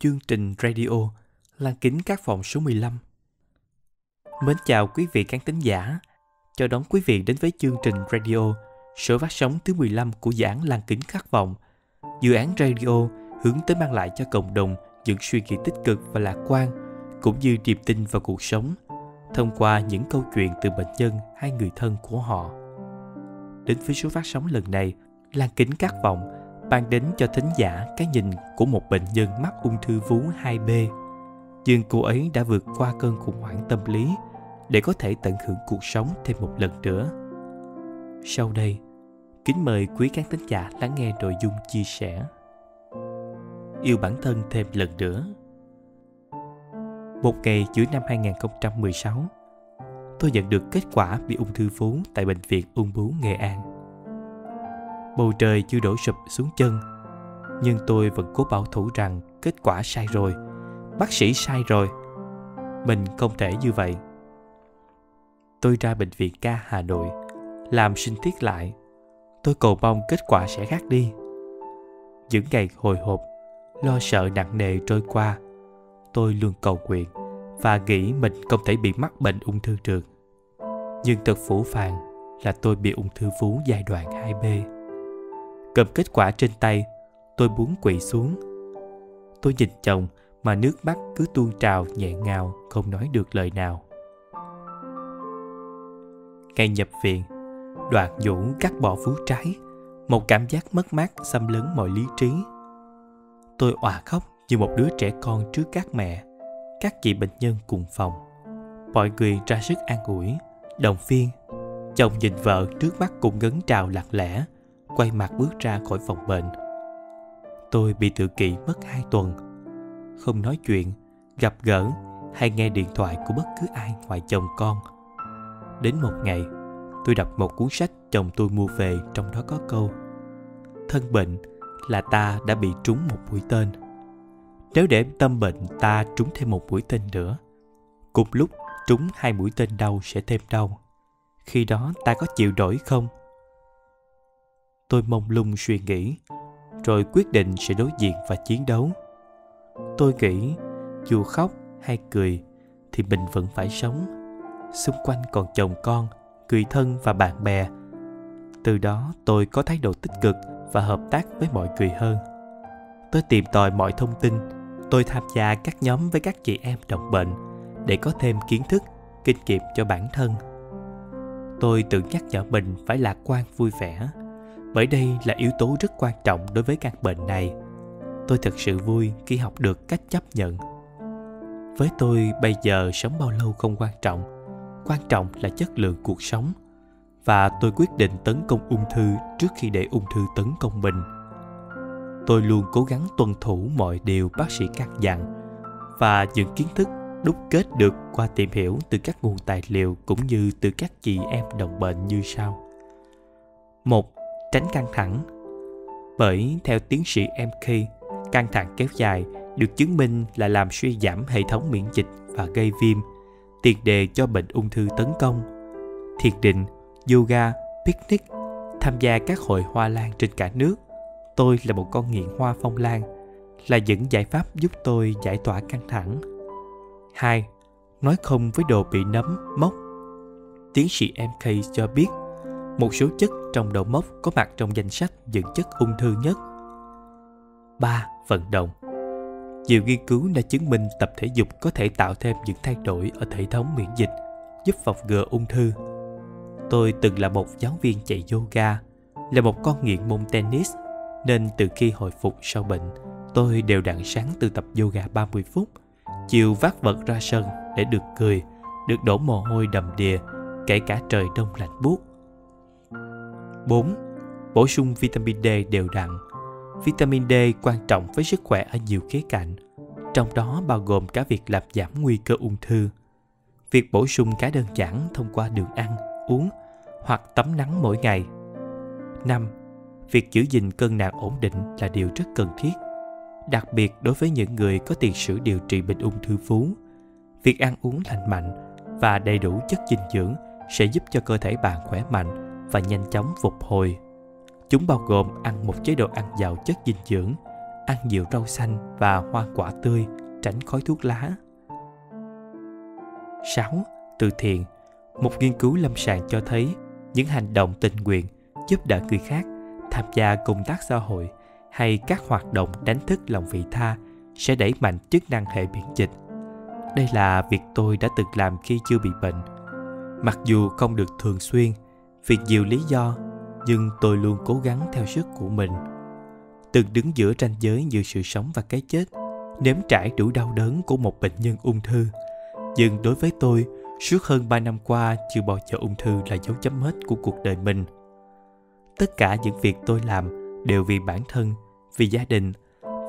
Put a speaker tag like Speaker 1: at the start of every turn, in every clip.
Speaker 1: chương trình radio Lan kính các phòng số 15. Mến chào quý vị khán thính giả, chào đón quý vị đến với chương trình radio số phát sóng thứ 15 của giảng Lan kính khát vọng. Dự án radio hướng tới mang lại cho cộng đồng những suy nghĩ tích cực và lạc quan, cũng như niềm tin vào cuộc sống, thông qua những câu chuyện từ bệnh nhân hay người thân của họ. Đến với số phát sóng lần này, Lan kính khát vọng ban đến cho thính giả cái nhìn của một bệnh nhân mắc ung thư vú 2B. Nhưng cô ấy đã vượt qua cơn khủng hoảng tâm lý để có thể tận hưởng cuộc sống thêm một lần nữa. Sau đây, kính mời quý khán thính giả lắng nghe nội dung chia sẻ. Yêu bản thân thêm lần nữa. Một ngày giữa năm 2016, tôi nhận được kết quả bị ung thư vú tại Bệnh viện Ung bướu Nghệ An bầu trời chưa đổ sụp xuống chân. Nhưng tôi vẫn cố bảo thủ rằng kết quả sai rồi, bác sĩ sai rồi. Mình không thể như vậy. Tôi ra bệnh viện ca hà nội, làm sinh tiết lại. Tôi cầu mong kết quả sẽ khác đi. Những ngày hồi hộp, lo sợ nặng nề trôi qua, tôi luôn cầu nguyện và nghĩ mình không thể bị mắc bệnh ung thư được. Nhưng thật phủ phàng là tôi bị ung thư vú giai đoạn 2B cầm kết quả trên tay, tôi muốn quỵ xuống. Tôi nhìn chồng mà nước mắt cứ tuôn trào nhẹ ngào, không nói được lời nào. Ngày nhập viện đoạn nhũ cắt bỏ vú trái, một cảm giác mất mát xâm lấn mọi lý trí. Tôi òa khóc như một đứa trẻ con trước các mẹ, các chị bệnh nhân cùng phòng. Mọi người ra sức an ủi động viên chồng nhìn vợ trước mắt cũng ngấn trào lặng lẽ quay mặt bước ra khỏi phòng bệnh. Tôi bị tự kỷ mất hai tuần. Không nói chuyện, gặp gỡ hay nghe điện thoại của bất cứ ai ngoài chồng con. Đến một ngày, tôi đọc một cuốn sách chồng tôi mua về, trong đó có câu, thân bệnh là ta đã bị trúng một mũi tên. Nếu để tâm bệnh ta trúng thêm một mũi tên nữa, cùng lúc trúng hai mũi tên đau sẽ thêm đau. Khi đó ta có chịu đổi không? Tôi mông lung suy nghĩ, rồi quyết định sẽ đối diện và chiến đấu. Tôi nghĩ, dù khóc hay cười, thì mình vẫn phải sống. Xung quanh còn chồng con, người thân và bạn bè. Từ đó tôi có thái độ tích cực và hợp tác với mọi người hơn. Tôi tìm tòi mọi thông tin. Tôi tham gia các nhóm với các chị em đồng bệnh để có thêm kiến thức, kinh nghiệm cho bản thân. Tôi tự nhắc nhở mình phải lạc quan, vui vẻ bởi đây là yếu tố rất quan trọng đối với căn bệnh này. Tôi thật sự vui khi học được cách chấp nhận. Với tôi, bây giờ sống bao lâu không quan trọng. Quan trọng là chất lượng cuộc sống. Và tôi quyết định tấn công ung thư trước khi để ung thư tấn công mình. Tôi luôn cố gắng tuân thủ mọi điều bác sĩ căn dặn. Và những kiến thức đúc kết được qua tìm hiểu từ các nguồn tài liệu cũng như từ các chị em đồng bệnh như sau. Một tránh căng thẳng. Bởi theo tiến sĩ MK, căng thẳng kéo dài được chứng minh là làm suy giảm hệ thống miễn dịch và gây viêm, tiền đề cho bệnh ung thư tấn công. Thiền định, yoga, picnic, tham gia các hội hoa lan trên cả nước. Tôi là một con nghiện hoa phong lan, là những giải pháp giúp tôi giải tỏa căng thẳng. 2. Nói không với đồ bị nấm, mốc. Tiến sĩ MK cho biết một số chất trong đậu mốc có mặt trong danh sách những chất ung thư nhất. 3. Vận động Nhiều nghiên cứu đã chứng minh tập thể dục có thể tạo thêm những thay đổi ở hệ thống miễn dịch, giúp phòng ngừa ung thư. Tôi từng là một giáo viên chạy yoga, là một con nghiện môn tennis, nên từ khi hồi phục sau bệnh, tôi đều đặn sáng từ tập yoga 30 phút, chiều vác vật ra sân để được cười, được đổ mồ hôi đầm đìa, kể cả trời đông lạnh buốt 4. Bổ sung vitamin D đều đặn. Vitamin D quan trọng với sức khỏe ở nhiều khía cạnh, trong đó bao gồm cả việc làm giảm nguy cơ ung thư. Việc bổ sung khá đơn giản thông qua đường ăn, uống hoặc tắm nắng mỗi ngày. 5. Việc giữ gìn cân nặng ổn định là điều rất cần thiết, đặc biệt đối với những người có tiền sử điều trị bệnh ung thư vú. Việc ăn uống lành mạnh và đầy đủ chất dinh dưỡng sẽ giúp cho cơ thể bạn khỏe mạnh và nhanh chóng phục hồi. Chúng bao gồm ăn một chế độ ăn giàu chất dinh dưỡng, ăn nhiều rau xanh và hoa quả tươi, tránh khói thuốc lá. 6. Từ thiện Một nghiên cứu lâm sàng cho thấy những hành động tình nguyện giúp đỡ người khác, tham gia công tác xã hội hay các hoạt động đánh thức lòng vị tha sẽ đẩy mạnh chức năng hệ miễn dịch. Đây là việc tôi đã từng làm khi chưa bị bệnh. Mặc dù không được thường xuyên, vì nhiều lý do, nhưng tôi luôn cố gắng theo sức của mình. Từng đứng giữa ranh giới giữa sự sống và cái chết, nếm trải đủ đau đớn của một bệnh nhân ung thư. Nhưng đối với tôi, suốt hơn 3 năm qua chưa bao giờ ung thư là dấu chấm hết của cuộc đời mình. Tất cả những việc tôi làm đều vì bản thân, vì gia đình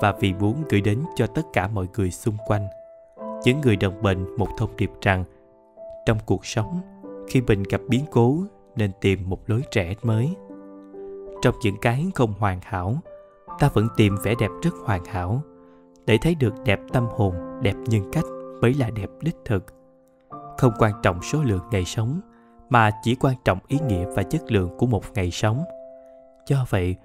Speaker 1: và vì muốn gửi đến cho tất cả mọi người xung quanh những người đồng bệnh một thông điệp rằng trong cuộc sống khi mình gặp biến cố nên tìm một lối trẻ mới. Trong những cái không hoàn hảo, ta vẫn tìm vẻ đẹp rất hoàn hảo để thấy được đẹp tâm hồn, đẹp nhân cách mới là đẹp đích thực. Không quan trọng số lượng ngày sống, mà chỉ quan trọng ý nghĩa và chất lượng của một ngày sống. Do vậy,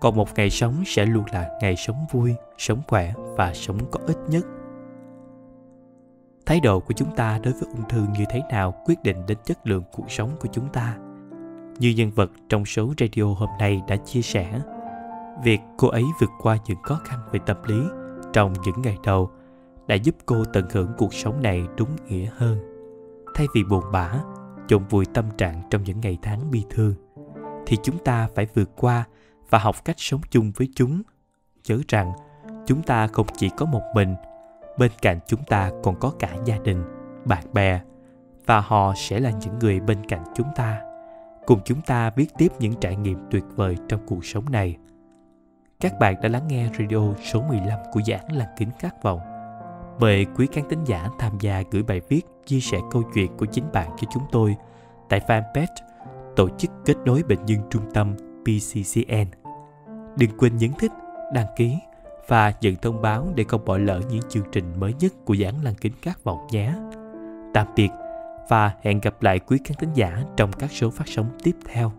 Speaker 1: còn một ngày sống sẽ luôn là ngày sống vui, sống khỏe và sống có ích nhất. Thái độ của chúng ta đối với ung thư như thế nào quyết định đến chất lượng cuộc sống của chúng ta như nhân vật trong số radio hôm nay đã chia sẻ. Việc cô ấy vượt qua những khó khăn về tâm lý trong những ngày đầu đã giúp cô tận hưởng cuộc sống này đúng nghĩa hơn. Thay vì buồn bã, chôn vùi tâm trạng trong những ngày tháng bi thương, thì chúng ta phải vượt qua và học cách sống chung với chúng. Nhớ rằng, chúng ta không chỉ có một mình, bên cạnh chúng ta còn có cả gia đình, bạn bè, và họ sẽ là những người bên cạnh chúng ta cùng chúng ta viết tiếp những trải nghiệm tuyệt vời trong cuộc sống này các bạn đã lắng nghe radio số 15 của giảng làng kính khát vọng mời quý khán thính giả tham gia gửi bài viết chia sẻ câu chuyện của chính bạn cho chúng tôi tại fanpage tổ chức kết nối bệnh nhân trung tâm PCCN. Đừng quên nhấn thích, đăng ký và nhận thông báo để không bỏ lỡ những chương trình mới nhất của giảng lăng kính Khát vọng nhé. Tạm biệt và hẹn gặp lại quý khán thính giả trong các số phát sóng tiếp theo.